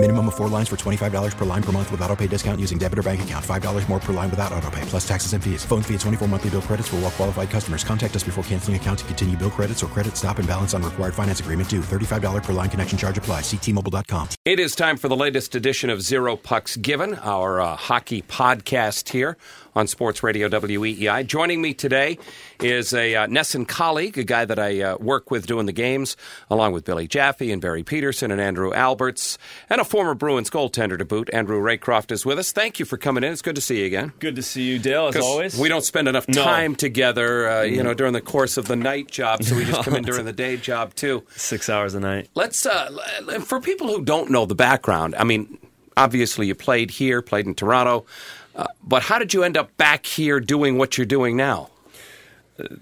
Minimum of four lines for $25 per line per month with auto pay discount using debit or bank account. $5 more per line without auto pay, plus taxes and fees. Phone fee at 24 monthly bill credits for all well qualified customers. Contact us before canceling account to continue bill credits or credit stop and balance on required finance agreement due. $35 per line connection charge apply. Ctmobile.com. It is time for the latest edition of Zero Pucks Given, our uh, hockey podcast here on Sports Radio WEEI. Joining me today is a uh, NESN colleague, a guy that I uh, work with doing the games, along with Billy Jaffe and Barry Pederson and Andrew Alberts, and a former Bruins goaltender to boot. Andrew Raycroft is with us. Thank you for coming in. It's good to see you again. Good to see you, Dale, as always. We don't spend enough No. time together, uh, you know, during the course of the night job, so we just come in during the day job too. Six hours a night. Let's uh, for people who don't know the background. I mean, obviously you played here, played in Toronto, uh, but how did you end up back here doing what you're doing now?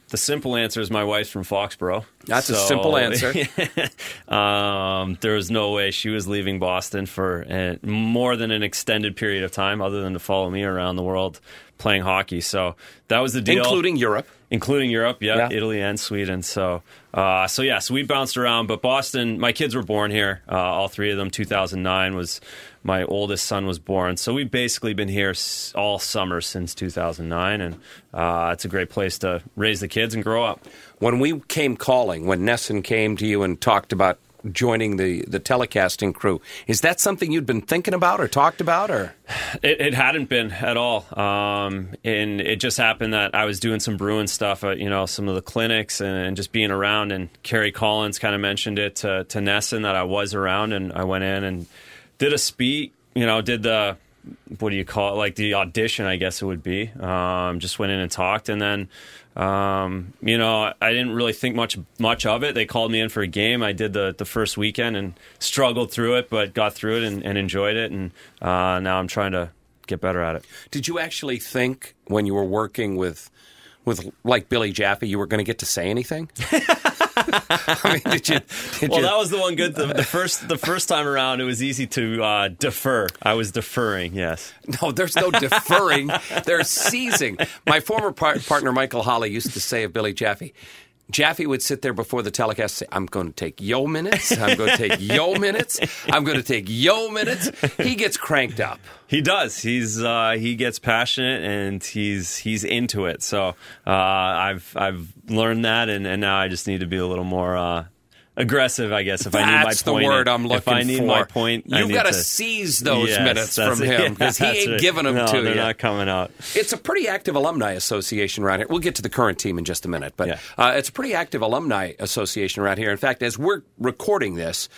The simple answer is my wife's from Foxborough. That's a simple answer. um, there was no way she was leaving Boston for uh, more than an extended period of time, other than to follow me around the world playing hockey. So that was the deal, Including Europe. including Europe, yeah, Yeah. Italy and Sweden. So, uh, so yeah, so we bounced around. But Boston, my kids were born here. Uh, all three of them. 2009 was my oldest son was born. So we've basically been here all summer since 2009, and uh, it's a great place to raise the kids and grow up. When we came calling, when NESN came to you and talked about joining the, the telecasting crew, is that something you'd been thinking about or talked about or? It, it hadn't been at all, um, and it just happened that I was doing some Bruins stuff, at, you know, some of the clinics and, and just being around. And Kerry Collins kind of mentioned it to, to NESN that I was around, and I went in and did a speak. You know, did the what do you call it? Like the audition, I guess it would be. Um, just went in and talked, and then. Um, you know, I didn't really think much much of it. They called me in for a game. I did the, the first weekend and struggled through it, but got through it and, and enjoyed it. And uh, now I'm trying to get better at it. Did you actually think when you were working with with like Billy Jaffe you were going to get to say anything? I mean, did you? Did Well, you that was the one good. The, the first the first time around, it was easy to uh, defer. I was deferring. Yes. No, there's no deferring. There's seizing. My former par- partner, Michael Holly, used to say of Billy Jaffe, Jaffe would sit there before the telecast and say, I'm going to take yo minutes. I'm going to take yo minutes. I'm going to take yo minutes. He gets cranked up. He does. He's uh, he gets passionate and he's he's into it. So uh, I've I've learned that, and, and now I just need to be a little more uh, aggressive, I guess. If I need my That's the point, word I'm looking for. If I need for. my point, You've got to seize those Yes, minutes from him because he ain't right. giving them no, to they're you. not coming out. It's a pretty active alumni association around here. We'll get to the current team in just a minute, but Yeah. uh, it's a pretty active alumni association around here. In fact, as we're recording this,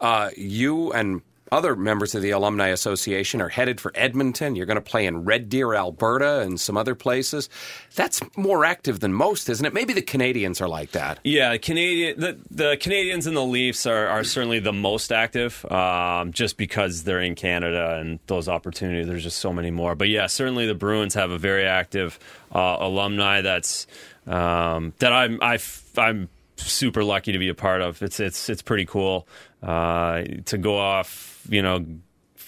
uh, you and other members of the alumni association are headed for Edmonton. You're going to play in Red Deer, Alberta, and some other places. That's more active than most, isn't it? Maybe the Canadiens are like that. Yeah, Canadian the, the Canadiens and the Leafs are, are certainly the most active, um, just because they're in Canada and those opportunities. There's just so many more. But yeah, certainly the Bruins have a very active uh, alumni that's um, that I'm I, am super lucky to be a part of. It's it's it's pretty cool uh, to go off, you know,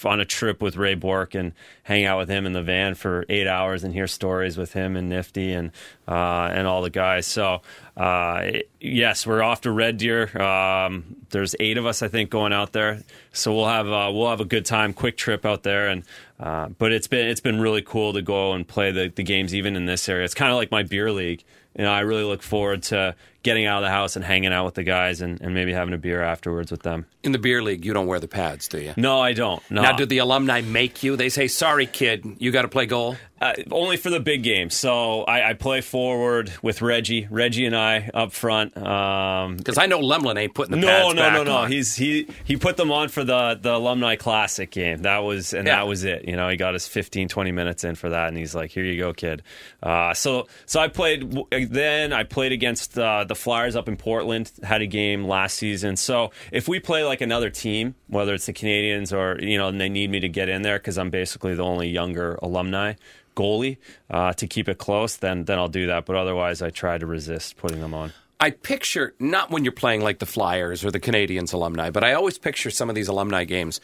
on a trip with Ray Bourque and hang out with him in the van for eight hours and hear stories with him and Nifty and uh, and all the guys. So uh, yes, we're off to Red Deer. Um, there's eight of us, I think, going out there. So we'll have uh, we'll have a good time, quick trip out there. And uh, but it's been it's been really cool to go and play the, the games even in this area. It's kind of like my beer league. You know, I really look forward to getting out of the house and hanging out with the guys and, and maybe having a beer afterwards with them. In the beer league, you don't wear the pads, do you? No, I don't. No. Now, do the alumni make you? They say, "Sorry, kid, you got to play goal." Uh, only for the big games. So I, I play forward with Reggie. Reggie and I up front. Um, Because I know Lemelin ain't putting the no, pads no, no, no. on. He's he he put them on for the the alumni classic game. That was and Yeah. that was it. You know, he got his 15, 20 minutes in for that, and he's like, "Here you go, kid." Uh, so so I played then. I played against uh, the Flyers up in Portland. Had a game last season. So if we play like another team, whether it's the Canadiens or you know, and they need me to get in there because I'm basically the only younger alumni goalie uh, to keep it close, then then I'll do that. But otherwise, I try to resist putting them on. I picture not when you're playing like the Flyers or the Canadiens alumni, but I always picture some of these alumni games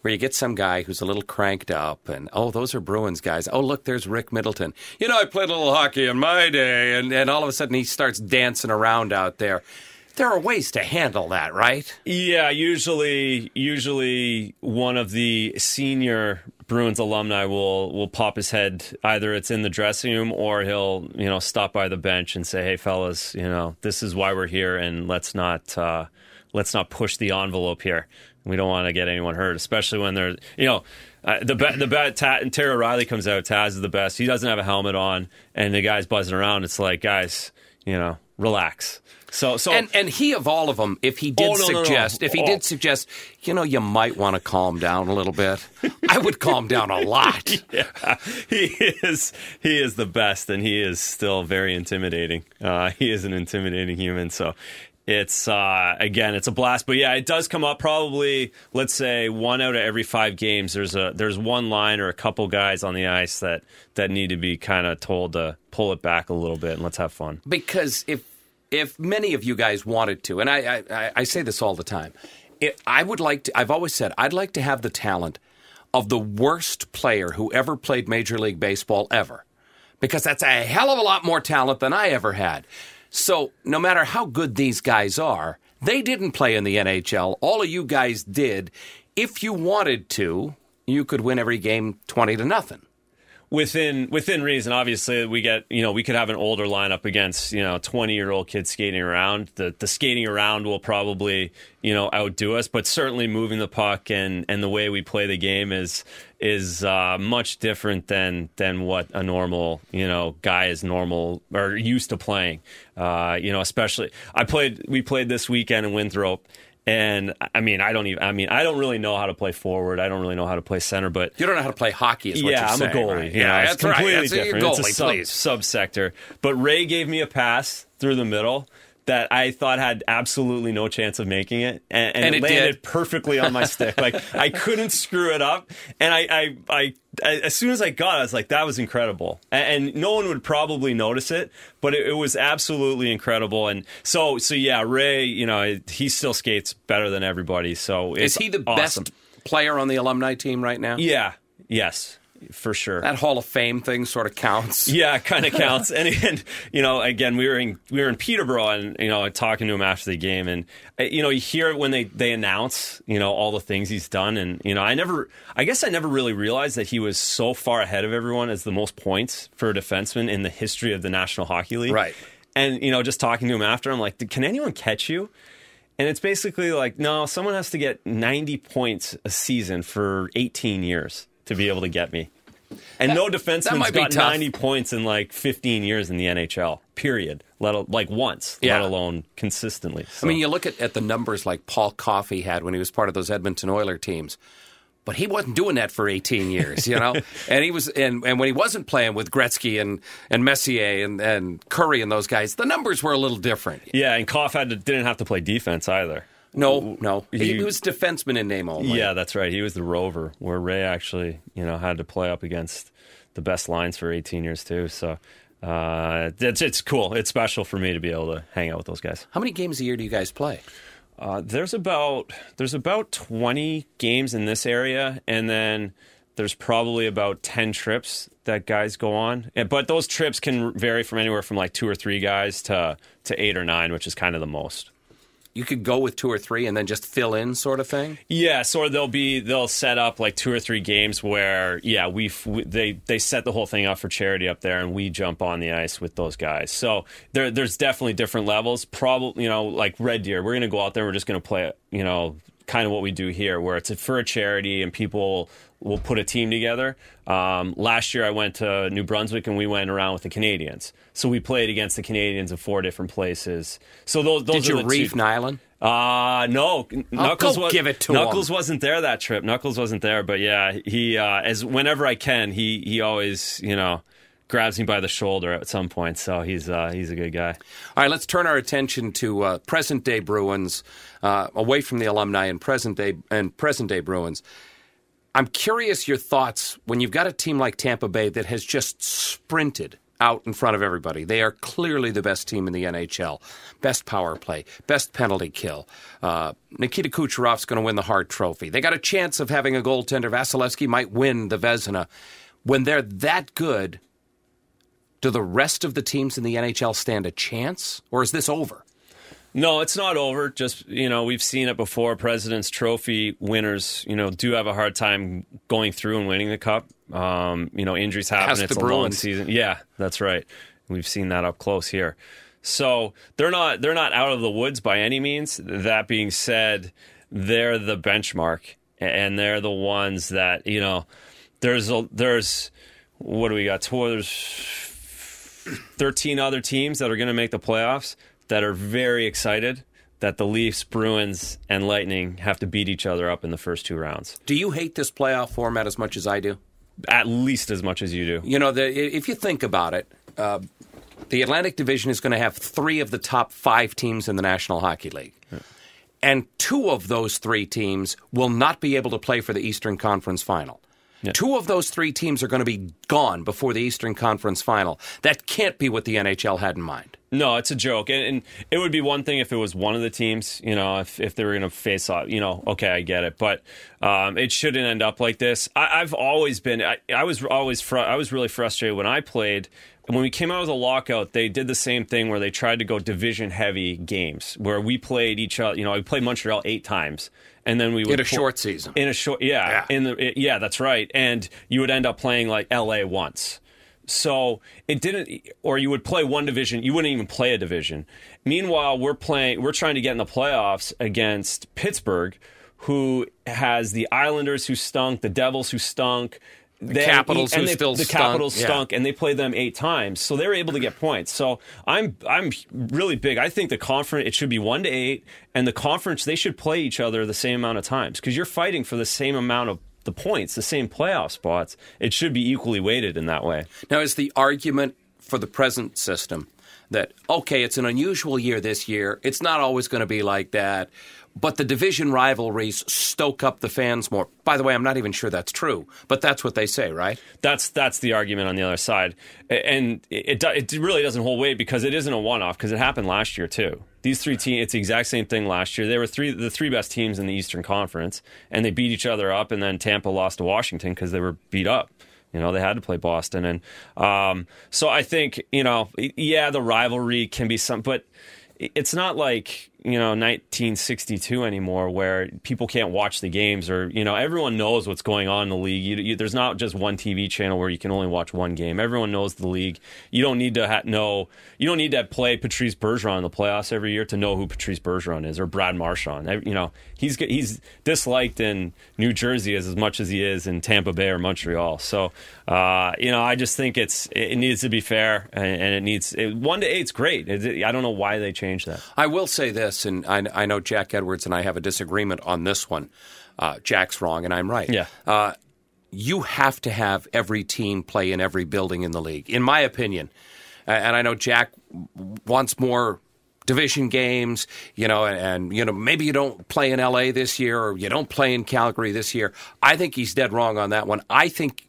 where you get some guy who's a little cranked up, and oh, those are Bruins guys. Oh, look, there's Rick Middleton. You know, I played a little hockey in my day, and and all of a sudden he starts dancing around out there. There are ways to handle that, right? Yeah, usually, usually one of the senior Bruins alumni will will pop his head. Either it's in the dressing room or he'll you know stop by the bench and say, "Hey, fellas, you know this is why we're here, and let's not uh, let's not push the envelope here. We don't want to get anyone hurt, especially when they're you know." Uh, the the bet Ta- and Terry O'Reilly comes out. Taz is the best. He doesn't have a helmet on, and the guy's buzzing around. It's like, guys, you know, relax. So, so and and he of all of them, if he did Oh, no, no, no. suggest, if he Oh. did suggest, you know, you might want to calm down a little bit. I would calm down a lot. yeah, he is he is the best, and he is still very intimidating. Uh, he is an intimidating human. So it's uh, again, it's a blast. But yeah, it does come up probably. Let's say one out of every five games, there's a there's one line or a couple guys on the ice that that need to be kind of told to pull it back a little bit and let's have fun. because if if many of you guys wanted to, and I I, I say this all the time, it, I would like to. I've always said I'd like to have the talent of the worst player who ever played Major League Baseball ever, because that's a hell of a lot more talent than I ever had. So no matter how good these guys are, they didn't play in the NHL. All of you guys did. If you wanted to, you could win every game twenty to nothing. within within reason obviously we get you know we could have an older lineup against you know 20 year old kids skating around the the skating around will probably you know outdo us but certainly moving the puck and and the way we play the game is is uh, much different than than what a normal you know guy is normal or used to playing uh, you know especially I played we played this weekend in Winthrop and I mean, I don't even. I mean, I don't really know how to play forward. I don't really know how to play center. But You don't know how to play hockey, is what yeah, I'm saying, a goalie. right? you know, Yeah, it's that's right. completely That's a different. goalie, it's a sub, please. subsector. But Ray gave me a pass through the middle that I thought had absolutely no chance of making it, and, and, And it, it landed did. perfectly on my stick. Like I couldn't screw it up, and I, I, I, I, as soon as I got it, I was like, that was incredible, and, and no one would probably notice it, but it, it was absolutely incredible. And so, so yeah, Ray, you know, he still skates better than everybody. So Is he the awesome. best player on the alumni team right now? Yeah. Yes. For sure. That Hall of Fame thing sort of counts. Yeah, kind of counts. and, and you know, again, we were in we were in Peterborough, and you know, talking to him after the game, and uh, you know, you hear when they they announce, you know, all the things he's done, and you know, I never, I guess, I never really realized that he was so far ahead of everyone as the most points for a defenseman in the history of the National Hockey League. Right. And you know, just talking to him after, I'm like, can anyone catch you? And it's basically like, no, someone has to get 90 points a season for 18 years to be able to get me. And no that defenseman's might be got tough. 90 points in like 15 years in the NHL, period. Let al- like once, Yeah. let alone consistently. I mean, you look at, at the numbers like Paul Coffey had when he was part of those Edmonton Oiler teams. But he wasn't doing that for 18 years, you know? and he was and, and when he wasn't playing with Gretzky and, and Messier and, and Kurri and those guys, the numbers were a little different. yeah, and Koff had to, didn't have to play defense either. No, no. He, was defenseman in name only. Yeah, that's right. He was the rover, where Ray actually, you know, had to play up against the best lines for 18 years too. So uh, it's it's cool. It's special for me to be able to hang out with those guys. How many games a year do you guys play? Uh, there's about there's about 20 games in this area, and then there's probably about 10 trips that guys go on. And- But those trips can vary from anywhere from like two or three guys to to eight or nine, which is kind of the most. You could go with two or three and then just fill in, sort of thing. Yes, or they'll be they'll set up like two or three games where yeah we they they set the whole thing up for charity up there and we jump on the ice with those guys. So there there's definitely different levels. Probably you know like Red Deer, we're gonna go out there. We're just gonna play you know kind of what we do here, where it's for a charity and people will put a team together. Um, last year I went to New Brunswick and we went around with the Canadiens. So we played against the Canadiens in four different places. So those those Did you reef two- Nilan? uh no. Knuckles go wa- give it to Knuckles him. wasn't there that trip. Knuckles wasn't there, but yeah, he uh as whenever I can, he he always, you know, grabs me by the shoulder at some point. So he's uh he's a good guy. All right, let's turn our attention to uh, present day Bruins, uh, away from the alumni and present day and present day Bruins. I'm curious your thoughts when you've got a team like Tampa Bay that has just sprinted out in front of everybody. They are clearly the best team in the NHL. Best power play, best penalty kill. Uh, Nikita Kucherov's going to win the Hart Trophy. They got a chance of having a goaltender. Vasilevskiy might win the Vezina. When they're that good, do the rest of the teams in the NHL stand a chance, or is this over? No, it's not over. Just you know, we've seen it before. President's Trophy winners, you know, do have a hard time going through and winning the cup. Um, you know, injuries happen. It's a long season. Yeah, that's right. We've seen that up close here. So they're not they're not out of the woods by any means. That being said, they're the benchmark, and they're the ones that you know. There's a there's what do we got? There's 13 other teams that are going to make the playoffs that are very excited that the Leafs, Bruins, and Lightning have to beat each other up in the first two rounds. Do you hate this playoff format as much as I do? At least as much as you do. You know, the, if you think about it, uh, the Atlantic Division is going to have three of the top five teams in the National Hockey League. And two of those three teams will not be able to play for the Eastern Conference Final. Two of those three teams are going to be gone before the Eastern Conference Final. That can't be what the NHL had in mind. No, it's a joke, and, and it would be one thing if it was one of the teams. You know, if if they were going to face off, you know, okay, I get it, but um, it shouldn't end up like this. I, I've always been, I, I was always, fr- I was really frustrated when I played. When we came out of the lockout, they did the same thing where they tried to go division heavy games, where we played each other. You know, we played Montreal eight times, and then we would In a pl- short season. in a short, yeah, Yeah. in the yeah, that's right. And you would end up playing like L.A. once. So it didn't, or you would play one division. You wouldn't even play a division. Meanwhile, we're playing. We're trying to get in the playoffs against Pittsburgh, who has the Islanders who stunk, the Devils who stunk. The Capitals who they, still the stunk, Capitals yeah. stunk, and they played them eight times, so they were able to get points. So I'm I'm really big. I think the conference it should be one to eight, and the conference they should play each other the same amount of times because you're fighting for the same amount of the points, the same playoff spots. It should be equally weighted in that way. Now, is the argument for the present system that, okay, it's an unusual year this year, it's not always going to be like that, but the division rivalries stoke up the fans more? By the way, I'm not even sure that's true, but that's what they say, right? That's that's the argument on the other side, and it do- it really doesn't hold weight because it isn't a one off because it happened last year too. These three teams, it's the exact same thing last year. They were three the three best teams in the Eastern Conference, and they beat each other up, and then Tampa lost to Washington because they were beat up. You know, they had to play Boston, and um, so I think you know, yeah, the rivalry can be some, but it's not like you know 1962 anymore where people can't watch the games or you know everyone knows what's going on in the league. You, you, there's not just one tv channel where you can only watch one game. Everyone knows the league. You don't need to ha- know you don't need to play patrice bergeron in the playoffs every year to know who patrice bergeron is or brad marchand. You know he's he's disliked in new jersey as, as much as he is in tampa bay or montreal. So uh, you know i just think it's it needs to be fair and, and it needs it, one to eight's great. It- i don't know why they changed that. I will say this, and I, I know Jack Edwards and I have a disagreement on this one. Uh, Jack's wrong, and I'm right. Yeah. Uh, you have to have every team play in every building in the league, in my opinion. And I know Jack wants more division games, you know, and, and you know maybe you don't play in LA this year or you don't play in Calgary this year. I think he's dead wrong on that one. I think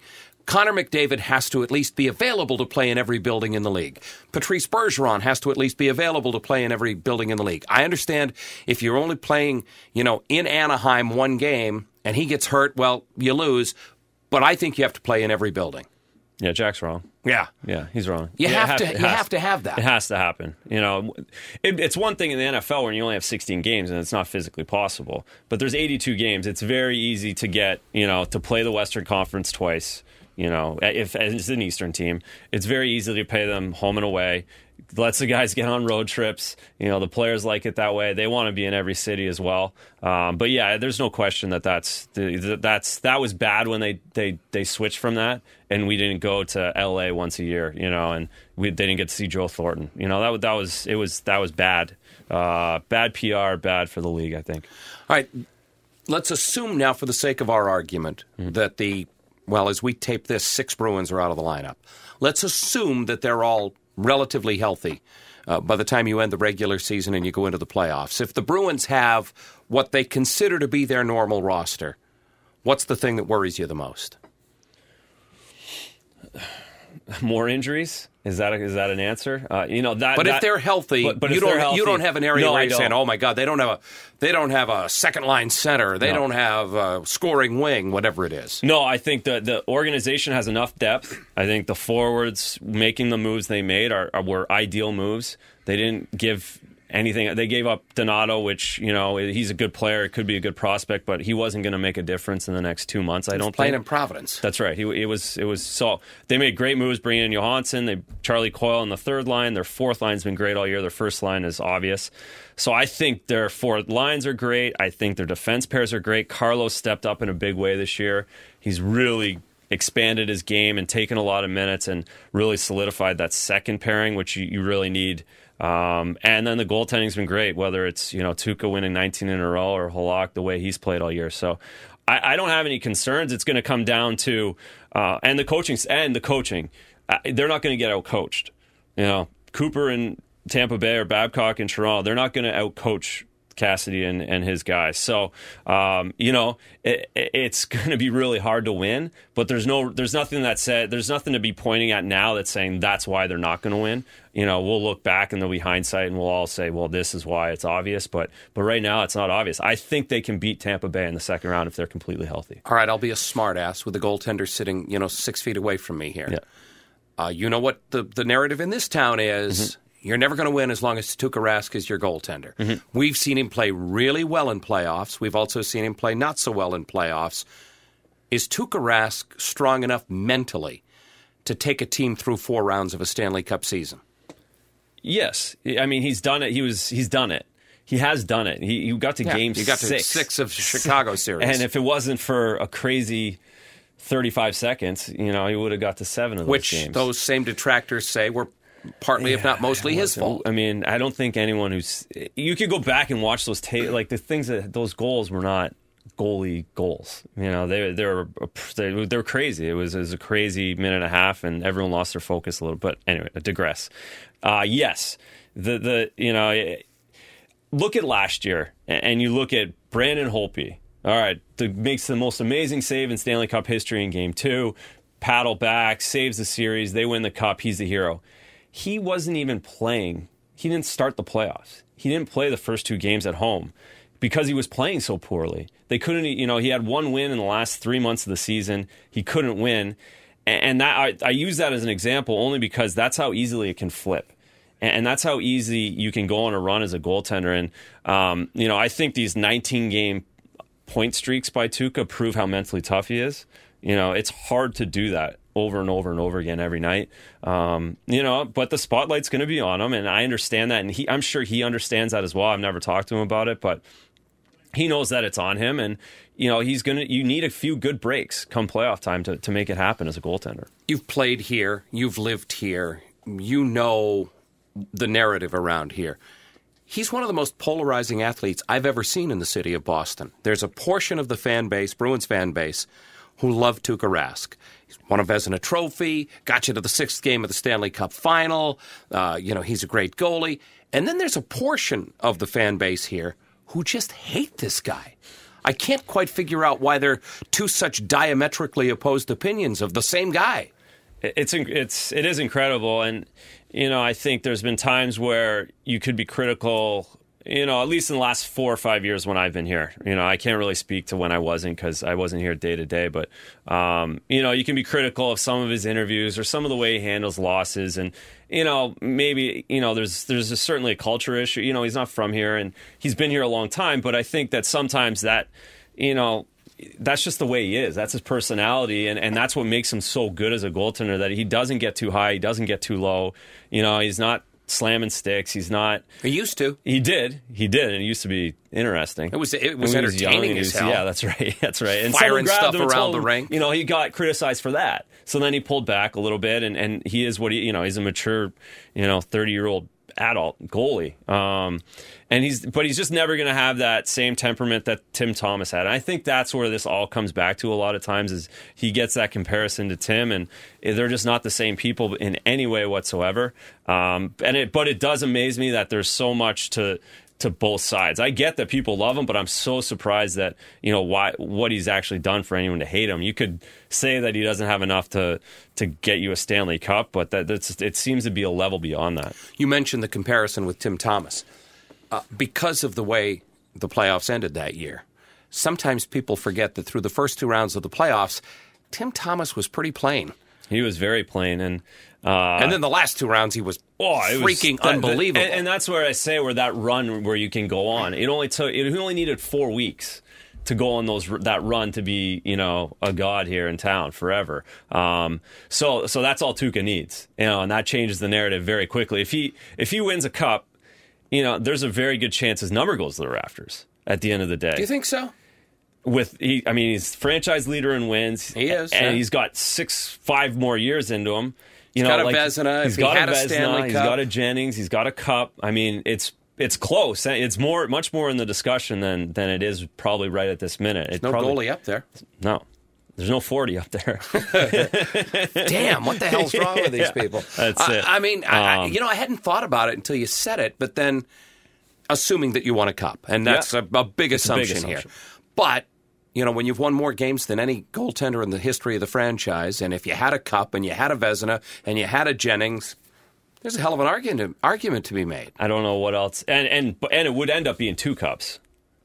Connor McDavid has to at least be available to play in every building in the league. Patrice Bergeron has to at least be available to play in every building in the league. I understand if you're only playing, you know, in Anaheim one game and he gets hurt, well, you lose. But I think you have to play in every building. yeah jack's wrong Yeah. Yeah, he's wrong. You Yeah, have to- you have to have that. It has to happen. You know, it, it's one thing in the NFL when you only have 16 games and it's not physically possible. But there's 82 games. It's very easy to get, you know, to play the Western Conference twice. You know, if it's an Eastern team, it's very easy to pay them home and away. Lets the guys get on road trips. You know, the players like it that way. They want to be in every city as well. Um, but yeah, there's no question that that's that's that was bad when they they they switched from that, and we didn't go to L.A. once a year. You know, and we they didn't get to see Joe Thornton. You know, that that was it was that was bad, uh, bad PR, bad for the league. I think. All right. Let's assume now, for the sake of our argument, that the, well, as we tape this, six Bruins are out of the lineup. Let's assume that they're all relatively healthy uh, by the time you end the regular season and you go into the playoffs. If the Bruins have what they consider to be their normal roster, what's the thing that worries you the most? more injuries. Is that a, is that an answer? Uh, you know that. But that- if they're healthy, but- but you don't healthy- you don't have an area No, where you're saying. "Oh my God, they don't have a they don't have a second line center, they No. don't have a scoring wing, whatever it is." No, I think the the organization has enough depth. I think the forwards making the moves they made are, are were ideal moves. They didn't give anything. They gave up Donato, which you know he's a good player. It could be a good prospect, but he wasn't going to make a difference in the next two months. I don't Playing think. in Providence. That's right. He it was it was so they made great moves bringing in Johansson. They Charlie Coyle in the third line. Their fourth line's been great all year. Their first line is obvious. So I think their four lines are great. I think their defense pairs are great. Carlo's stepped up in a big way this year. He's really expanded his game and taken a lot of minutes and really solidified that second pairing, which you, you really need. Um, and then the goaltending's been great, whether it's you know Tuukka winning 19 in a row or Halak the way he's played all year. So I, I don't have any concerns. It's going to come down to uh, and the coaching and the coaching. Uh, they're not going to get out coached. You know, Cooper and Tampa Bay or Babcock and Toronto, they're not going to out coach Cassidy and, and his guys. So, um, you know, it, it's going to be really hard to win. But there's no, there's nothing that said, there's nothing to be pointing at now that's saying that's why they're not going to win. You know, we'll look back and there'll be hindsight, and we'll all say, well, this is why it's obvious. But but right now, it's not obvious. I think they can beat Tampa Bay in the second round if they're completely healthy. All right, I'll be a smartass with the goaltender sitting, you know, six feet away from me here. Yeah. Uh, you know what the, the narrative in this town is? Mm-hmm. You're never going to win as long as Tuukka Rask is your goaltender. Mm-hmm. We've seen him play really well in playoffs. We've also seen him play not so well in playoffs. Is Tuukka Rask strong enough mentally to take a team through four rounds of a Stanley Cup season? Yes, I mean he's done it. He was he's done it. He has done it. He, he got to Yeah, game you got to six. six of Chicago series. And if it wasn't for a crazy 35 seconds, you know, he would have got to seven of those which games. those same detractors say were partly, if not mostly, his fault. I mean, I don't think anyone who's you could go back and watch those ta- like the things that those goals were not goalie goals. You know, they they were they, they were crazy. It was it was a crazy minute and a half, and everyone lost their focus a little. But anyway, I digress. Uh, yes, the the you know look at last year and you look at Braden Holtby. All right, the, makes the most amazing save in Stanley Cup history in Game Two. Paddle back, saves the series. They win the cup. He's the hero. He wasn't even playing. He didn't start the playoffs. He didn't play the first two games at home because he was playing so poorly. They couldn't. You know, he had one win in the last three months of the season. He couldn't win, and that I, I use that as an example only because that's how easily it can flip and that's how easy you can go on a run as a goaltender. And um, you know, I think these 19 game point streaks by Tuukka prove how mentally tough he is. You know, it's hard to do that over and over and over again every night. Um, you know, but the spotlight's going to be on him, and I understand that, and he, I'm sure he understands that as well. I've never talked to him about it, but he knows that it's on him, and you know, he's gonna. You need a few good breaks come playoff time to to make it happen as a goaltender. You've played here, you've lived here, you know the narrative around here. He's one of the most polarizing athletes I've ever seen in the city of Boston. There's a portion of the fan base, Bruins fan base, who love Tuukka Rask. He's won a Vezina Trophy, got you to the sixth game of the Stanley Cup Final. Uh, you know, he's a great goalie. And then there's a portion of the fan base here who just hate this guy. I can't quite figure out why they're two such diametrically opposed opinions of the same guy. it's it's it is incredible and you know i think there's been times where you could be critical you know at least in the last four or five years when i've been here you know i can't really speak to when i wasn't because i wasn't here day to day but um, you know you can be critical of some of his interviews or some of the way he handles losses and you know maybe you know there's there's a, certainly a culture issue you know he's not from here and he's been here a long time but i think that sometimes that you know that's just the way he is. That's his personality, and, and that's what makes him so good as a goaltender. That he doesn't get too high, he doesn't get too low. You know, he's not slamming sticks. He's not. He used to. He did. He did, and it used to be interesting. It was it was entertaining young, as was- hell. Yeah, that's right. That's right. And Firing stuff around the rink. You know, he got criticized for that. So then he pulled back a little bit, and, and he is what he. You know, he's a mature, you know, thirty year old adult goalie. Um, and he's but he's just never going to have that same temperament that Tim Thomas had. And I think that's where this all comes back to a lot of times is he gets that comparison to Tim, and they're just not the same people in any way whatsoever. Um, and it but it does amaze me that there's so much to to both sides. I get that people love him, but I'm so surprised that you know why what he's actually done for anyone to hate him. You could say that he doesn't have enough to to get you a Stanley Cup, but that that's, it seems to be a level beyond that. You mentioned the comparison with Tim Thomas uh, because of the way the playoffs ended that year. Sometimes people forget that through the first two rounds of the playoffs, Tim Thomas was pretty plain. He was very plain, and uh, and then the last two rounds, he was oh, freaking was, unbelievable. and, and, that's where I say where that run where you can go on. It only took it only needed four weeks to go on those that run to be you know a god here in town forever. Um, so so that's all Tuukka needs, you know, and that changes the narrative very quickly. If he if he wins a cup, you know, there's a very good chance his number goes to the rafters at the end of the day. Do you think so? with he, I mean, he's franchise leader in wins. He is, and yeah. he's got six, five more years into him. You He's know, got a like, Vezina, He's got a Vezina. Stanley He's Cup. got a Jennings. He's got a cup. I mean, it's it's close. It's more, much more in the discussion than than it is probably right at this minute. It No probably, goalie up there. No, there's no forty up there. Damn, what the hell's wrong with these Yeah, people? that's I, it. I mean, I, I- Um, you know, I hadn't thought about it until you said it, but then assuming that you want a cup, and that's Yeah. a, a big a big assumption here. But you know, when you've won more games than any goaltender in the history of the franchise, and if you had a cup and you had a Vezina and you had a Jennings, there's a hell of an argument argument to be made. I don't know what else, and and and it would end up being two cups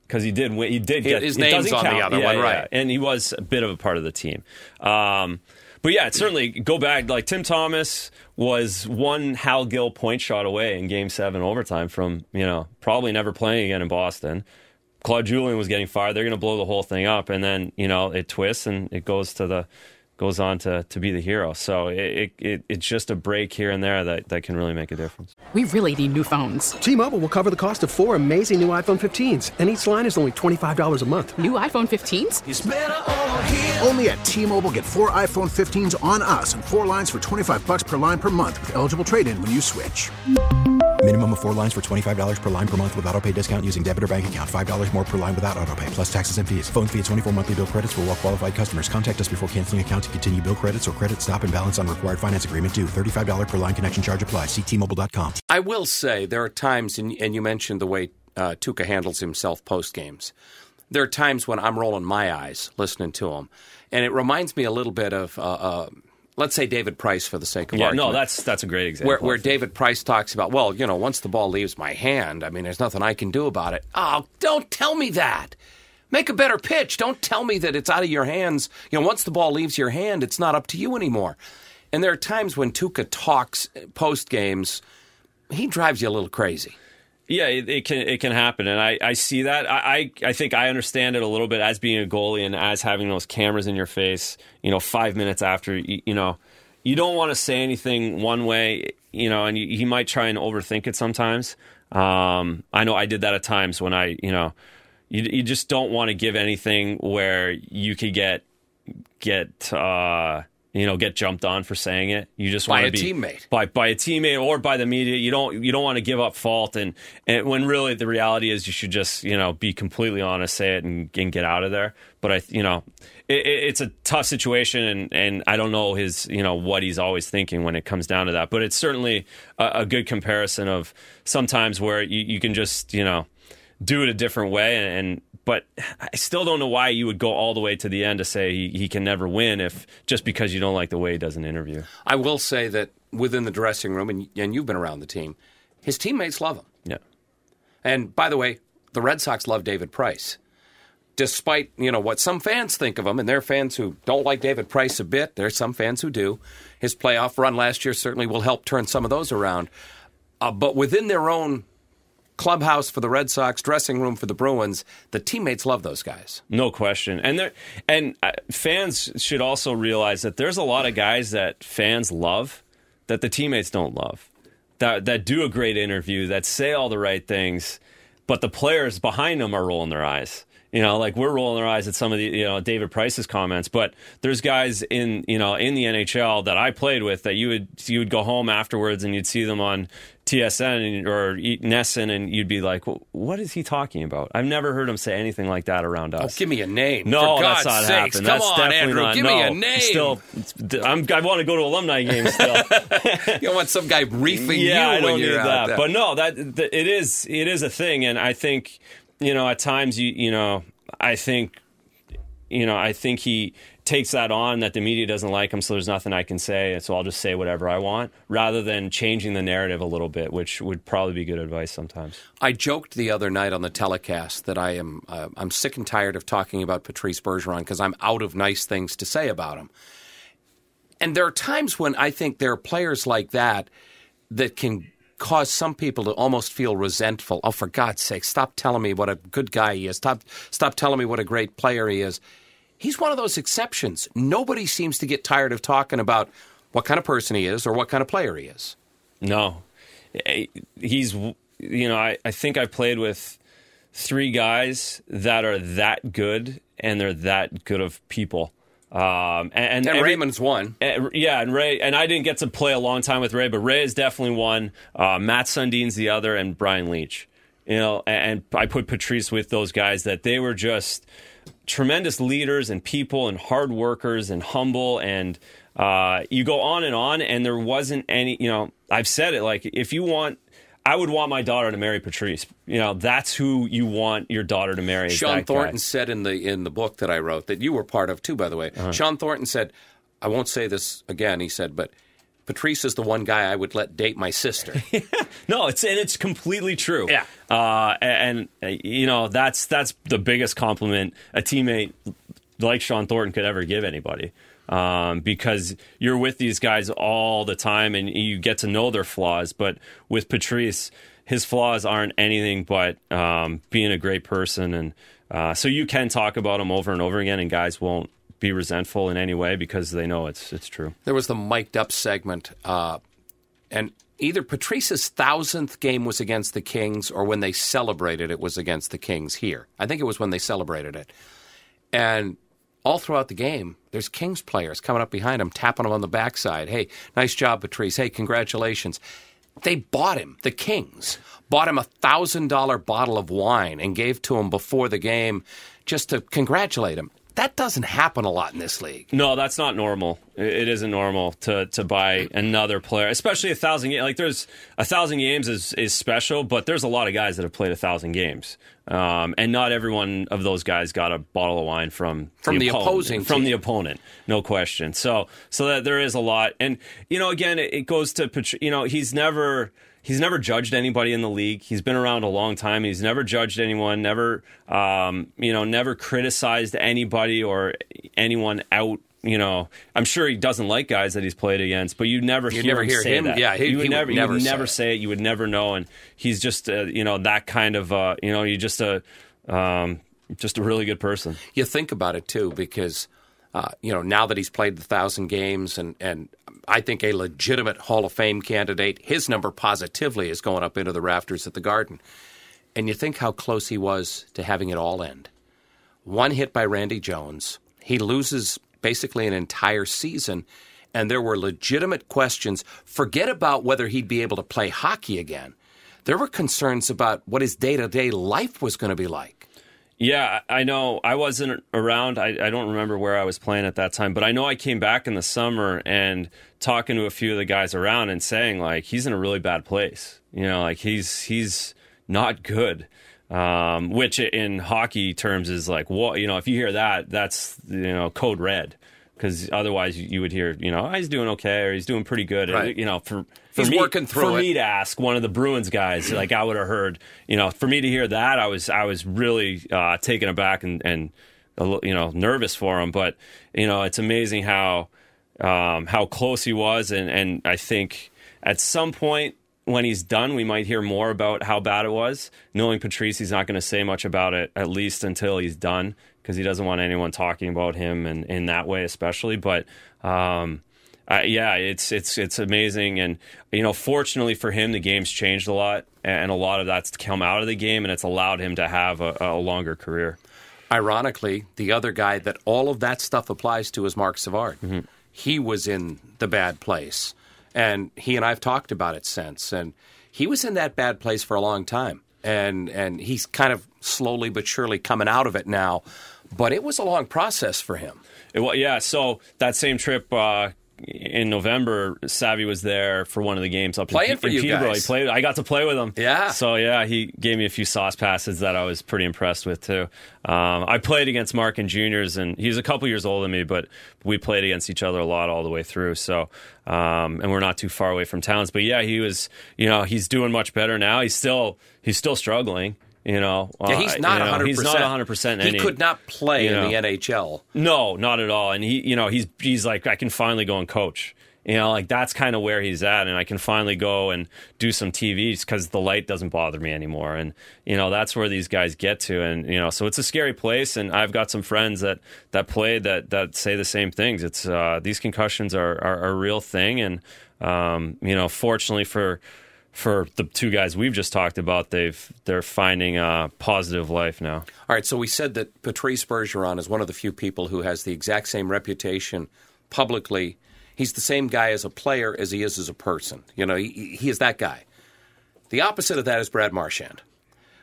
because he did win. He did get His name's on the other Yeah, one, yeah, right. And he was a bit of a part of the team. Um, but yeah, certainly go back. Like Tim Thomas was one Hal Gill point shot away in Game Seven overtime from you know probably never playing again in Boston. Claude Julien was getting fired. They're going to blow the whole thing up, and then you know it twists and it goes to the goes on to, to be the hero. So it, it, it it's just a break here and there that, that can really make a difference. We really need new phones. T-Mobile will cover the cost of four amazing new iPhone 15s, and each line is only $25 a month. New iPhone 15s? Only at T-Mobile get four iPhone 15s on us and four lines for 25 bucks per line per month with eligible trade-in when you switch. Minimum of four lines for $25 per line per month with auto pay discount using debit or bank account. $5 more per line without auto pay, plus taxes and fees. Phone fee at 24 monthly bill credits for all well qualified customers. Contact us before canceling account to continue bill credits or credit stop and balance on required finance agreement due. $35 per line connection charge apply. Ctmobile.com. I will say there are times, and, and you mentioned the way uh, Tuukka handles himself post games. There are times when I'm rolling my eyes listening to him, and it reminds me a little bit of, uh, uh, let's say, David Price for the sake of argument. Yeah, argument. no, that's that's a great example. where, where David Price talks about, well, you know, once the ball leaves my hand, I mean, there's nothing I can do about it. Oh, don't tell me that. Make a better pitch. Don't tell me that it's out of your hands. You know, once the ball leaves your hand, it's not up to you anymore. And there are times when Tuukka talks uh, post games, he drives you a little crazy. Yeah, it, it can it can happen, and I, I see that. I, I I think I understand it a little bit as being a goalie and as having those cameras in your face. You know, five minutes after you, you know, you don't want to say anything one way. You know, and you, he might try and overthink it sometimes. Um, I know I did that at times when I, you know, you you just don't want to give anything where you could get get uh, you know get jumped on for saying it. You just want to be By a teammate. by by a teammate or by the media. You don't you don't want to give up fault, and and when really the reality is you should just you know be completely honest, say it, and, and get out of there. But I you know it, it- it's a tough situation, and and I don't know his you know what he's always thinking when it comes down to that. But it's certainly a, a good comparison of sometimes where you, you can just you know do it a different way and, and but I still don't know why you would go all the way to the end to say he, he can never win if just because you don't like the way he does an interview. I will say that within the dressing room, and, and you've been around the team, his teammates love him. Yeah. And by the way, the Red Sox love David Price. Despite, you know, what some fans think of him, and there are fans who don't like David Price a bit. There's some fans who do. His playoff run last year certainly will help turn some of those around. Uh, but within their own clubhouse for the Red Sox, dressing room for the Bruins, the teammates love those guys. No question. And there and uh, fans should also realize that there's a lot of guys that fans love that the teammates don't love. That that do a great interview, that say all the right things, but the players behind them are rolling their eyes. You know, like we're rolling our eyes at some of the, you know, David Price's comments, but there's guys in, you know, in the NHL that I played with that you would you would go home afterwards and you'd see them on TSN or NESN and you'd be like, what is he talking about? I've never heard him say anything like that around oh, us. Oh, give me a name. No, that's not sakes. happening. Come That's on, definitely Andrew. not. Give no, me a name. Still, I'm, I want to go to alumni games still. you don't want some guy briefing yeah, you I don't when you're need out that. there. But no, that, that it is it is a thing, and I think you know at times you you know I think you know I think he takes that on that the media doesn't like him, so there's nothing I can say, so I'll just say whatever I want rather than changing the narrative a little bit, which would probably be good advice sometimes. I joked the other night on the telecast that I am uh, I'm sick and tired of talking about Patrice Bergeron because I'm out of nice things to say about him. And there are times when I think there are players like that that can cause some people to almost feel resentful. Oh, for God's sake, stop telling me what a good guy he is. Stop stop telling me what a great player he is. He's one of those exceptions. Nobody seems to get tired of talking about what kind of person he is or what kind of player he is. No, Eh, he's you know I, I think I played with three guys that are that good and they're that good of people. Um, and, And every- Raymond's one. Uh, yeah, and Ray, and I didn't get to play a long time with Ray, but Ray is definitely one. Uh, Mats Sundin's the other, and Brian Leetch. You know, and, and I put Patrice with those guys that they were just tremendous leaders and people and hard workers and humble and uh, you go on and on and there wasn't any you know i've said it like if you want i would want my daughter to marry patrice you know that's who you want your daughter to marry Sean that guy. Thornton said in the in the book that I wrote that you were part of too, by the way. Uh-huh. Shawn Thornton said, "I won't say this again." He said, "But Patrice is the one guy I would let date my sister." No, it's and it's completely true. Yeah. uh, and, and you know that's that's the biggest compliment a teammate like Shawn Thornton could ever give anybody. Um, because you're with these guys all the time and you get to know their flaws. But with Patrice, his flaws aren't anything but um, being a great person, and uh, so you can talk about him over and over again, and guys won't be resentful in any way because they know it's it's true. there was the mic'd up segment, uh, and either Patrice's thousandth game was against the Kings, or when they celebrated it was against the Kings here. I think it was when they celebrated it, and all throughout the game, there's Kings players coming up behind him, tapping him on the backside. Hey, nice job, Patrice. Hey, congratulations. They bought him, the Kings, bought him a thousand dollar bottle of wine and gave to him before the game just to congratulate him. That doesn't happen a lot in this league. No, that's not normal. It isn't normal to to buy another player, especially a thousand. Like there's a thousand games is is special, but there's a lot of guys that have played a thousand games, um, and not every one of those guys got a bottle of wine from From the opponent- opposing from team. the opponent, no question. So so that there is a lot, and you know, again, it, it goes to you know he's never. He's never judged anybody in the league. He's been around a long time. He's never judged anyone. Never, um, you know, never criticized anybody or anyone out. You know, I'm sure he doesn't like guys that he's played against, but you never You'd hear never him hear say him- that. yeah, he- you would he would never, never you would say never it. say it. You would never know, and he's just, uh, you know, that kind of, uh, you know, you just a, um, just a really good person. you think about it too, because uh, you know now that he's played the thousand games, and and I think a legitimate Hall of Fame candidate, his number positively is going up into the rafters at the Garden. And you think how close he was to having it all end. One hit by Randy Jones, he loses basically an entire season, and there were legitimate questions. Forget about whether he'd be able to play hockey again. There were concerns about what his day to day life was going to be like. Yeah, I know. I wasn't around. I, I don't remember where I was playing at that time, but I know I came back in the summer and talking to a few of the guys around and saying like he's in a really bad place. You know, like he's he's not good. Um, which in hockey terms is like what you know. If you hear that, that's you know code red because otherwise you, would hear you know "Oh, he's doing okay or he's doing pretty good. Right. You know for. For He's me, for it. me to ask one of the Bruins guys, like I would have heard, you know, for me to hear that, I was I was really uh, taken aback and and you know nervous for him. But you know, it's amazing how um, how close he was, and and I think at some point when he's done, we might hear more about how bad it was. Knowing Patrice, he's not going to say much about it at least until he's done because he doesn't want anyone talking about him and in that way, especially. But um, uh, yeah, it's it's it's amazing, and you know, fortunately for him, the game's changed a lot, and a lot of that's come out of the game, and it's allowed him to have a, a longer career. Ironically, the other guy that all of that stuff applies to is Marc Savard. Mm-hmm. He was in the bad place, and he and I've talked about it since. And he was in that bad place for a long time, and and he's kind of slowly but surely coming out of it now. But it was a long process for him. It, wa- yeah, so that same trip uh, in November, Savvy was there for one of the games up Playing in, for in you Peterborough. guys. He played. I got to play with him. Yeah. So yeah, he gave me a few sauce passes that I was pretty impressed with too. Um, I played against Marc and juniors, and he's a couple years older than me, but we played against each other a lot all the way through. So, um, and we're not too far away from towns. But yeah, he was. You know, he's doing much better now. He's still he's still struggling. You know, Yeah, Uh, he's not 100%. He's not 100. percent He could not play you in the NHL. No, not at all. And he, you know, he's he's like, I can finally go and coach. You know, like that's kind of where he's at, and I can finally go and do some TVs because the light doesn't bother me anymore. And you know, that's where these guys get to, and you know, so it's a scary place. And I've got some friends that that play that that say the same things. It's uh, these concussions are, are, are a real thing, and um, you know, fortunately for for the two guys we've just talked about, they've they're finding a positive life now. All right, so we said that Patrice Bergeron is one of the few people who has the exact same reputation publicly. He's the same guy as a player as he is as a person. You know, he, he is that guy. The opposite of that is Brad Marchand,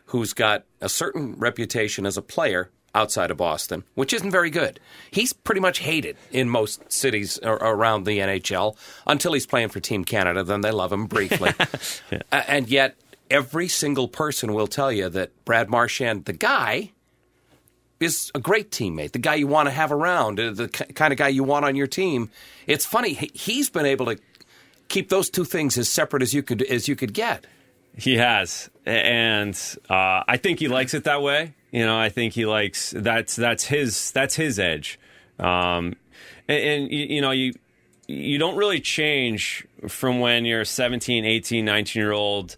who's got a certain reputation as a player outside of Boston, which isn't very good. He's pretty much hated in most cities around the NHL until he's playing for Team Canada. Then they love him briefly. A- And yet, every single person will tell you that Brad Marchand, the guy, is a great teammate, the guy you want to have around, uh, the kind of guy you want on your team. It's funny he- he's been able to keep those two things as separate as you could as you could get. He has, and uh, I think he likes it that way. You know, I think he likes that's that's his that's his edge. Um, and, and you, you know, you you don't really change from when you're 17, 18, 19 year old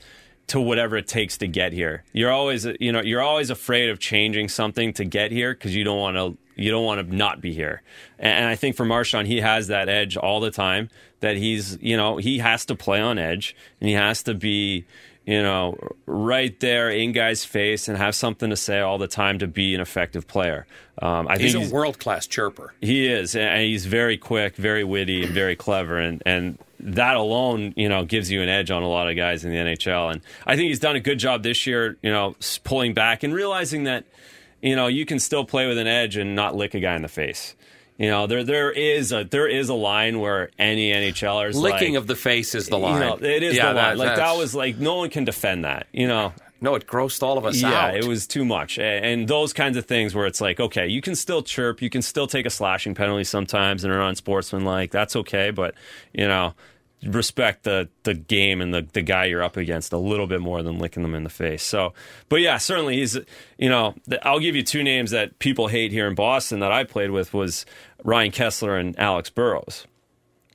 to whatever it takes to get here. You're always you know you're always afraid of changing something to get here because you don't want to you don't want to not be here. And I think for Marchand, he has that edge all the time. That he's you know he has to play on edge and he has to be you know, right there in guys' face and have something to say all the time to be an effective player. Um, I He's think a world class chirper. he is, and he's very quick, very witty, and very clever, and and that alone, you know, gives you an edge on a lot of guys in the NHL. And I think he's done a good job this year, you know, pulling back and realizing that, you know, you can still play with an edge and not lick a guy in the face. You know, there there is a there is a line where any NHLers Licking like, of the face is the line. You know, it is Yeah, the line. like that was like no one can defend that. You know, no, it grossed all of us yeah, out. it was too much. And those kinds of things where it's like, okay, you can still chirp, you can still take a slashing penalty sometimes and are unsportsmanlike. That's okay, but you know, respect the the game and the the guy you're up against a little bit more than licking them in the face. So, but yeah, certainly he's you know, the, I'll give you two names that people hate here in Boston that I played with was Ryan Kesler and Alex Burrows.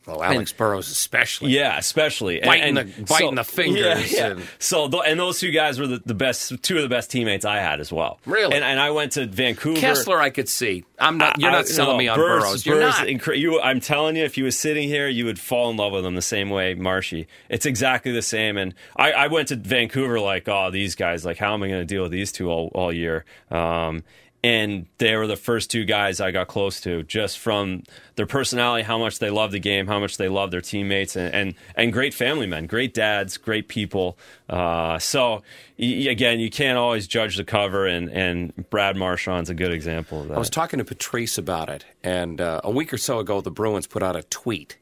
Well, Alex Burrows especially. Yeah, especially Biting and the- biting the fingers Yeah, yeah. and- So, th- and those two guys were the, the best, two of the best teammates I had as well. Really? And, and I went to Vancouver. Kesler, I could see. I'm not. You're I- not selling no, me on Burrs- Burrows. You're not. incre- you, I'm telling you, if you was sitting here, you would fall in love with him the same way Marshy. It's exactly the same. And I, I went to Vancouver like, oh, these guys, like, how am I going to deal with these two all, all year? Um, and they were the first two guys I got close to, just from their personality, how much they love the game, how much they love their teammates, and and, and great family men, great dads, great people. Uh, so y- again, you can't always judge the cover, and and Brad Marchand's a good example of that. I was talking to Patrice about it, and uh, a week or so ago, the Bruins put out a tweet,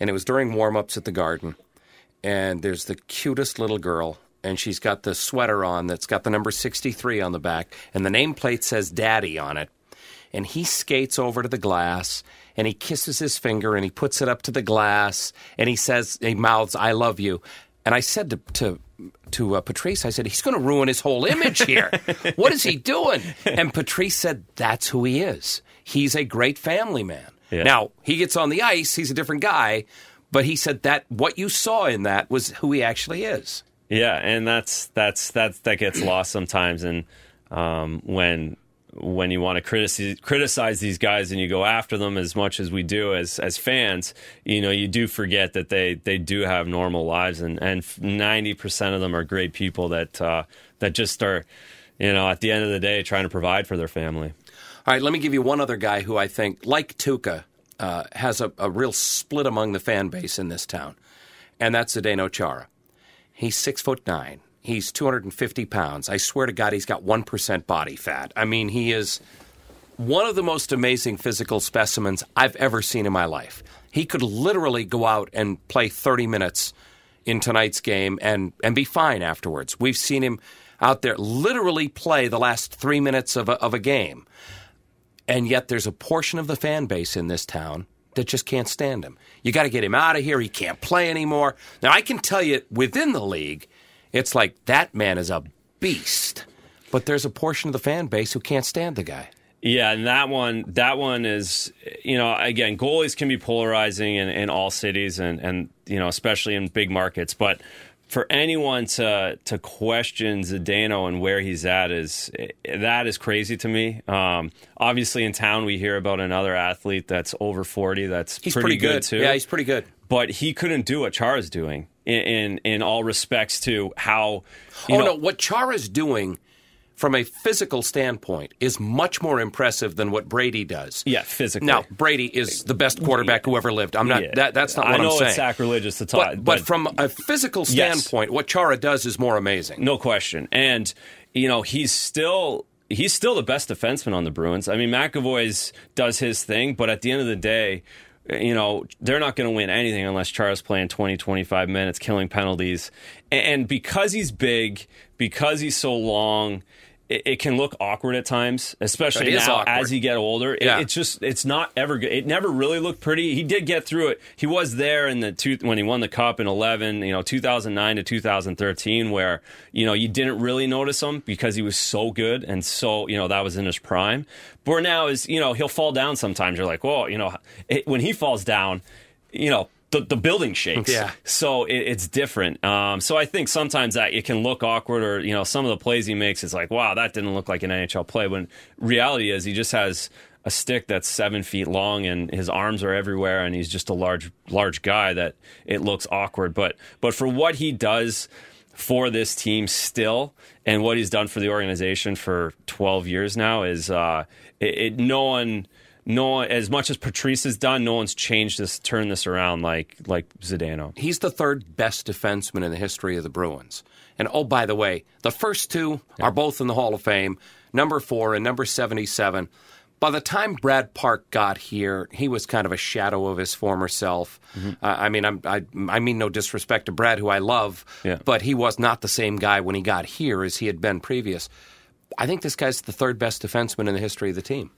and it was during warm-ups at the Garden, and there's the cutest little girl, and she's got the sweater on that's got the number 63 on the back, and the nameplate says "Daddy" on it, and he skates over to the glass. And he kisses his finger and he puts it up to the glass and he says, he mouths, I love you. And I said to, to, to uh, Patrice, I said, he's going to ruin his whole image here. what is he doing? And Patrice said, that's who he is. He's a great family man. Yeah. Now, he gets on the ice, he's a different guy, but he said that what you saw in that was who he actually is. Yeah, and that's that's that's that gets lost sometimes, and um, when when you want to criticize criticize these guys and you go after them as much as we do as as fans, you know, you do forget that they they do have normal lives, and and ninety percent of them are great people that uh, that just are, you know, at the end of the day trying to provide for their family. All right, let me give you one other guy who I think, like Tuukka, uh, has a, a real split among the fan base in this town, and that's Zdeno Chara. He's six foot nine. He's 250 pounds. I swear to God, he's got 1% body fat. I mean, he is one of the most amazing physical specimens I've ever seen in my life. He could literally go out and play 30 minutes in tonight's game and, and be fine afterwards. We've seen him out there literally play the last three minutes of a, of a game. And yet there's a portion of the fan base in this town that just can't stand him. You got to get him out of here. He can't play anymore. Now, I can tell you within the league, it's like that man is a beast. But there's a portion of the fan base who can't stand the guy. Yeah, and that one, that one is, you know, again, goalies can be polarizing in, in all cities, and and you know, especially in big markets. But for anyone to to question Zdeno and where he's at is that is crazy to me. Um, obviously, in town we hear about another athlete that's over forty. That's He's pretty, pretty good. too. Yeah, he's pretty good. But he couldn't do what Chara's doing in in, in all respects to how. You oh know, no, what Chara's doing from a physical standpoint is much more impressive than what Brady does. Yeah, physically. Now Brady is the best quarterback who ever lived. I'm not. Yeah. That, that's not what I know am saying. it's sacrilegious to talk, but, but from a physical Yes. standpoint, what Chara does is more amazing. No question. And you know, he's still he's still the best defenseman on the Bruins. I mean, McAvoy's does his thing, but at the end of the day, you know, they're not going to win anything unless Char's playing 20, 25 minutes, killing penalties. And because he's big, because he's so long, it, it can look awkward at times, especially now awkward. as you get older. It- Yeah. it's just it's not ever good. It never really looked pretty. He did get through it. He was there in the two, when he won the cup in 11, you know, 2009 to 2013 where, you know, you didn't really notice him because he was so good and so, you know, that was in his prime. But now is, you know, he'll fall down sometimes. You're like, well, you know, it, when he falls down, you know, the, the building shakes. Yeah. So it, it's different. Um, so I think sometimes that it can look awkward, or you know, some of the plays he makes, it's like, wow, that didn't look like an NHL play. When reality is, he just has a stick that's seven feet long, and his arms are everywhere, and he's just a large, large guy that it looks awkward. But but for what he does for this team still, and what he's done for the organization for 12 years now is uh, it, it no one no as much as Patrice has done, no one's changed this, turned this around like like Zdeno. He's the third best defenseman in the history of the Bruins. And oh, by the way, the first two are both in the Hall of Fame, number four and number 77. By the time Brad Park got here, he was kind of a shadow of his former self. Mm-hmm. Uh, I mean, I'm, I, I mean no disrespect to Brad, who I love, Yeah. but he was not the same guy when he got here as he had been previous. I think this guy's the third best defenseman in the history of the team.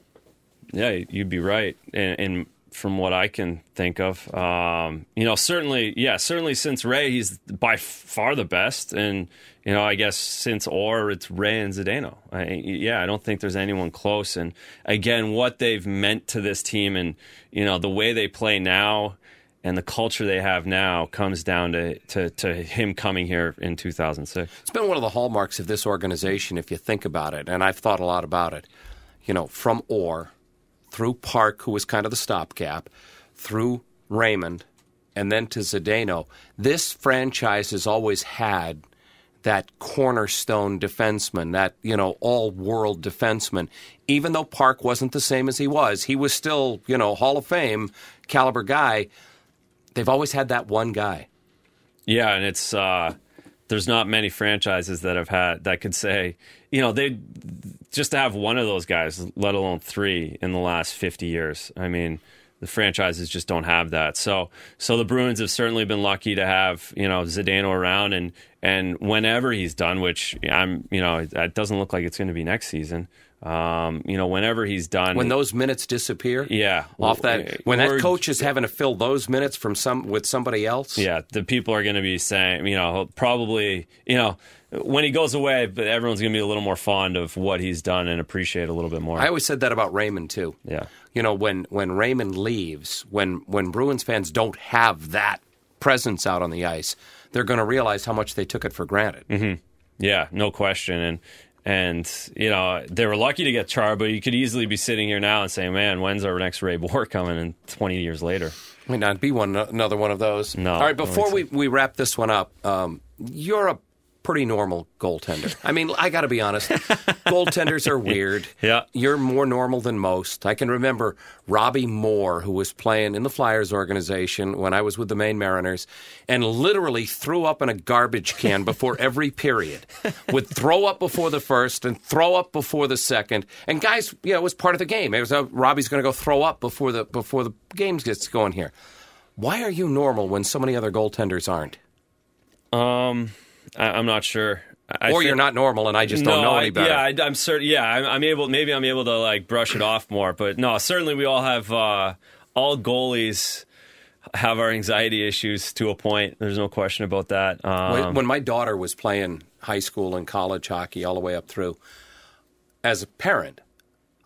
Yeah, you'd be right. And, and from what I can think of, um, you know, certainly, yeah, certainly since Ray, he's by far the best. And, you know, I guess since Orr, it's Ray and Zdeno. I, yeah, I don't think there's anyone close. And again, what they've meant to this team and, you know, the way they play now and the culture they have now comes down to, to, to him coming here in 2006. It's been one of the hallmarks of this organization, if you think about it, and I've thought a lot about it. You know, from Orr through Park, who was kind of the stopgap, through Raymond, and then to Zdeno. This franchise has always had that cornerstone defenseman, that you know all-world defenseman. Even though Park wasn't the same as he was, he was still you know Hall of Fame caliber guy. They've always had that one guy. Yeah, and it's uh, there's not many franchises that have had that could say, you know, they just to have one of those guys, let alone three in the last 50 years. I mean, the franchises just don't have that. So, so the Bruins have certainly been lucky to have you know Zdeno around, and and whenever he's done, which I'm, you know, it doesn't look like it's going to be next season. Um, you know, whenever he's done, When those minutes disappear, yeah, off that when that coach is having to fill those minutes from some with somebody else. Yeah, the people are going to be saying, you know, probably, you know, when he goes away, but everyone's going to be a little more fond of what he's done and appreciate a little bit more. I always said that about Raymond too. Yeah. You know, when when Raymond leaves, when when Bruins fans don't have that presence out on the ice, they're going to realize how much they took it for granted. yeah, no question. And and you know they were lucky to get Char, but you could easily be sitting here now and saying, "Man, when's our next Ray Bourque coming?" And twenty years later, Might not be one another one of those. No, All right, before we, we wrap this one up, um, you're a pretty normal goaltender. I mean, I got to be honest. goaltenders are weird. Yeah. You're more normal than most. I can remember Robbie Moore, who was playing in the Flyers organization when I was with the Maine Mariners, and literally threw up in a garbage can before every period. Would throw up before the first and throw up before the second. And guys, you know, it was part of the game. It was a, Robbie's going to go throw up before the before the games gets going here. Why are you normal when so many other goaltenders aren't? Um, I, I'm not sure. I or think- you're not normal and I just don't know any I- better. Yeah, I, I'm certain. Yeah, I'm, I'm able. Maybe I'm able to like brush it off more. But no, certainly we all have. Uh, all goalies have our anxiety issues to a point. There's no question about that. Um, when my daughter was playing high school and college hockey all the way up through, as a parent,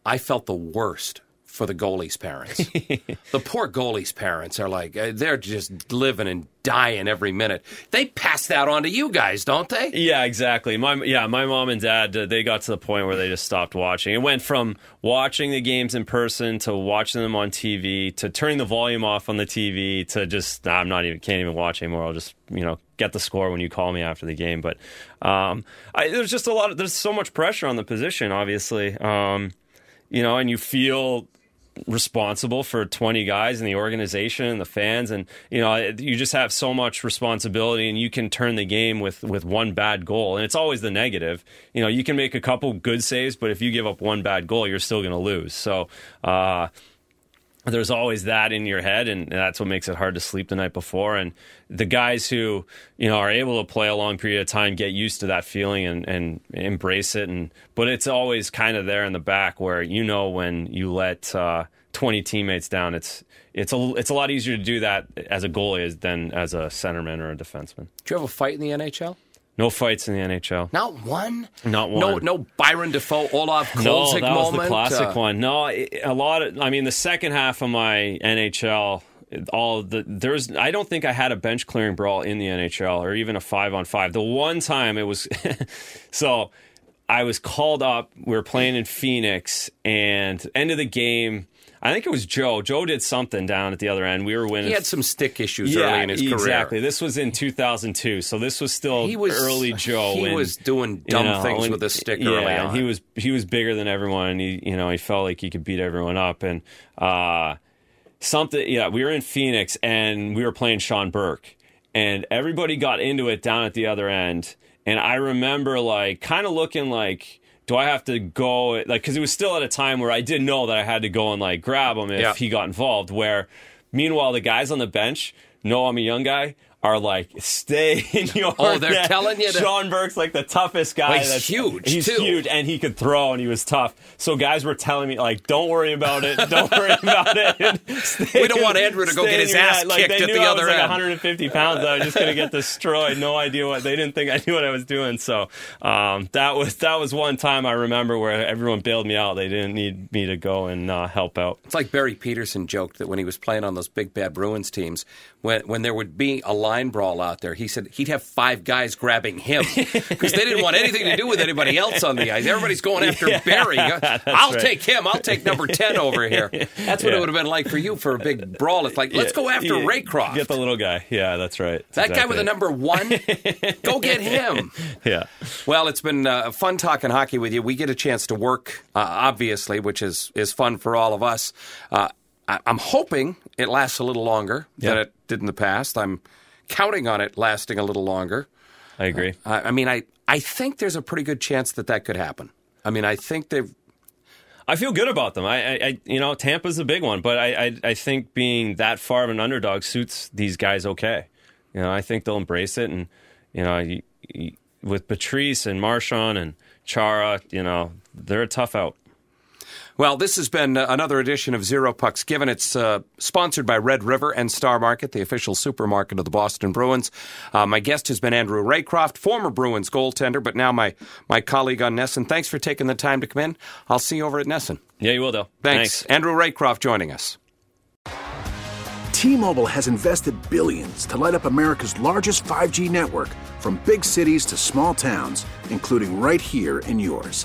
I felt the worst for the goalies' parents. the poor goalies' parents are like, uh, they're just living and dying every minute. They pass that on to you guys, don't they? Yeah, exactly. My yeah, my mom and dad uh, they got to the point where they just stopped watching. It went from watching the games in person to watching them on TV to turning the volume off on the TV to just nah, I'm not even can't even watch anymore. I'll just you know get the score when you call me after the game. But um, I, there's just a lot. Of, there's so much pressure on the position, obviously. Um, you know, and you feel responsible for 20 guys in the organization and the fans and you know you just have so much responsibility and you can turn the game with with one bad goal and it's always the negative. You know you can make a couple good saves but if you give up one bad goal you're still going to lose. So uh there's always that in your head and that's what makes it hard to sleep the night before. And the guys who you know are able to play a long period of time get used to that feeling and, and embrace it. And but it's always kind of there in the back where you know when you let uh, 20 teammates down it's it's a it's a lot easier to do that as a goalie than as a centerman or a defenseman. Do you have a fight in the NHL? No fights in the NHL Not one. Not one. no no Byron Dafoe, Olaf No, Kolzig that was moment. the classic uh, one. No, a lot of. I mean, the second half of my NHL, all the there's. I don't think I had a bench clearing brawl in the NHL or even a five on five. The one time it was, so I was called up. We were playing in Phoenix, and end of the game. I think it was Joe. Joe did something down at the other end. We were winning. He had some stick issues early in his career. exactly. This was in 2002, so this was still He was early Joe. He and- was doing dumb you know, things and- with a stick yeah, early on. he was he was bigger than everyone, and he you know he felt like he could beat everyone up. And uh, something, yeah, we were in Phoenix and we were playing Sean Burke, and everybody got into it down at the other end. And I remember like kind of looking like. Do I have to go like because it was still at a time where I didn't know that I had to go and like grab him if Yeah. he got involved. Where meanwhile the guys on the bench know I'm a young guy are like stay in your Oh, they're net. telling you to- Sean Burke's like the toughest guy. He's that's huge, He's too. huge, and he could throw, and he was tough. So guys were telling me like, "Don't worry about it. Don't worry about it." Stay We don't in- want Andrew to go get his ass net. Like, kicked they at knew the I other was like end. 150 pounds. I was just gonna get destroyed. No idea what they didn't think I knew what I was doing. So um, that was that was one time I remember where everyone bailed me out. They didn't need me to go and uh, help out. It's like Barry Pederson joked that when he was playing on those big bad Bruins teams, when when there would be a line brawl out there, he said he'd have five guys grabbing him because they didn't want anything to do with anybody else on the ice. Everybody's going after Barry. I'll right. take him. I'll take number ten over here. That's what it would have been like for you for a big brawl. It's like let's go after yeah, Raycroft. Get the little guy. Yeah, that's right. That's that guy with the number one, go get him. Yeah. Well, it's been uh, fun talking hockey with you. We get a chance to work, uh, obviously, which is is fun for all of us. Uh, I, I'm hoping it lasts a little longer than it did in the past. I'm counting on it lasting a little longer. I agree. I, I mean, I I think there's a pretty good chance that that could happen. I mean, I think they've. I feel good about them. I, I, I you know, Tampa's a big one, but I, I, I think being that far of an underdog suits these guys okay. You know, I think they'll embrace it, and you know, you, you, with Patrice and Marchand and Chara, you know, they're a tough out. Well, this has been uh, another edition of Zero Pucks Given. It's uh, sponsored by Red River and Star Market, the official supermarket of the Boston Bruins. Uh, my guest has been Andrew Raycroft, former Bruins goaltender, but now my, my colleague on NESN. Thanks for taking the time to come in. I'll see you over at NESN. Yeah, you will, Dale. Thanks. Andrew Raycroft joining us. T-Mobile has invested billions to light up America's largest 5G network from big cities to small towns, including right here in yours.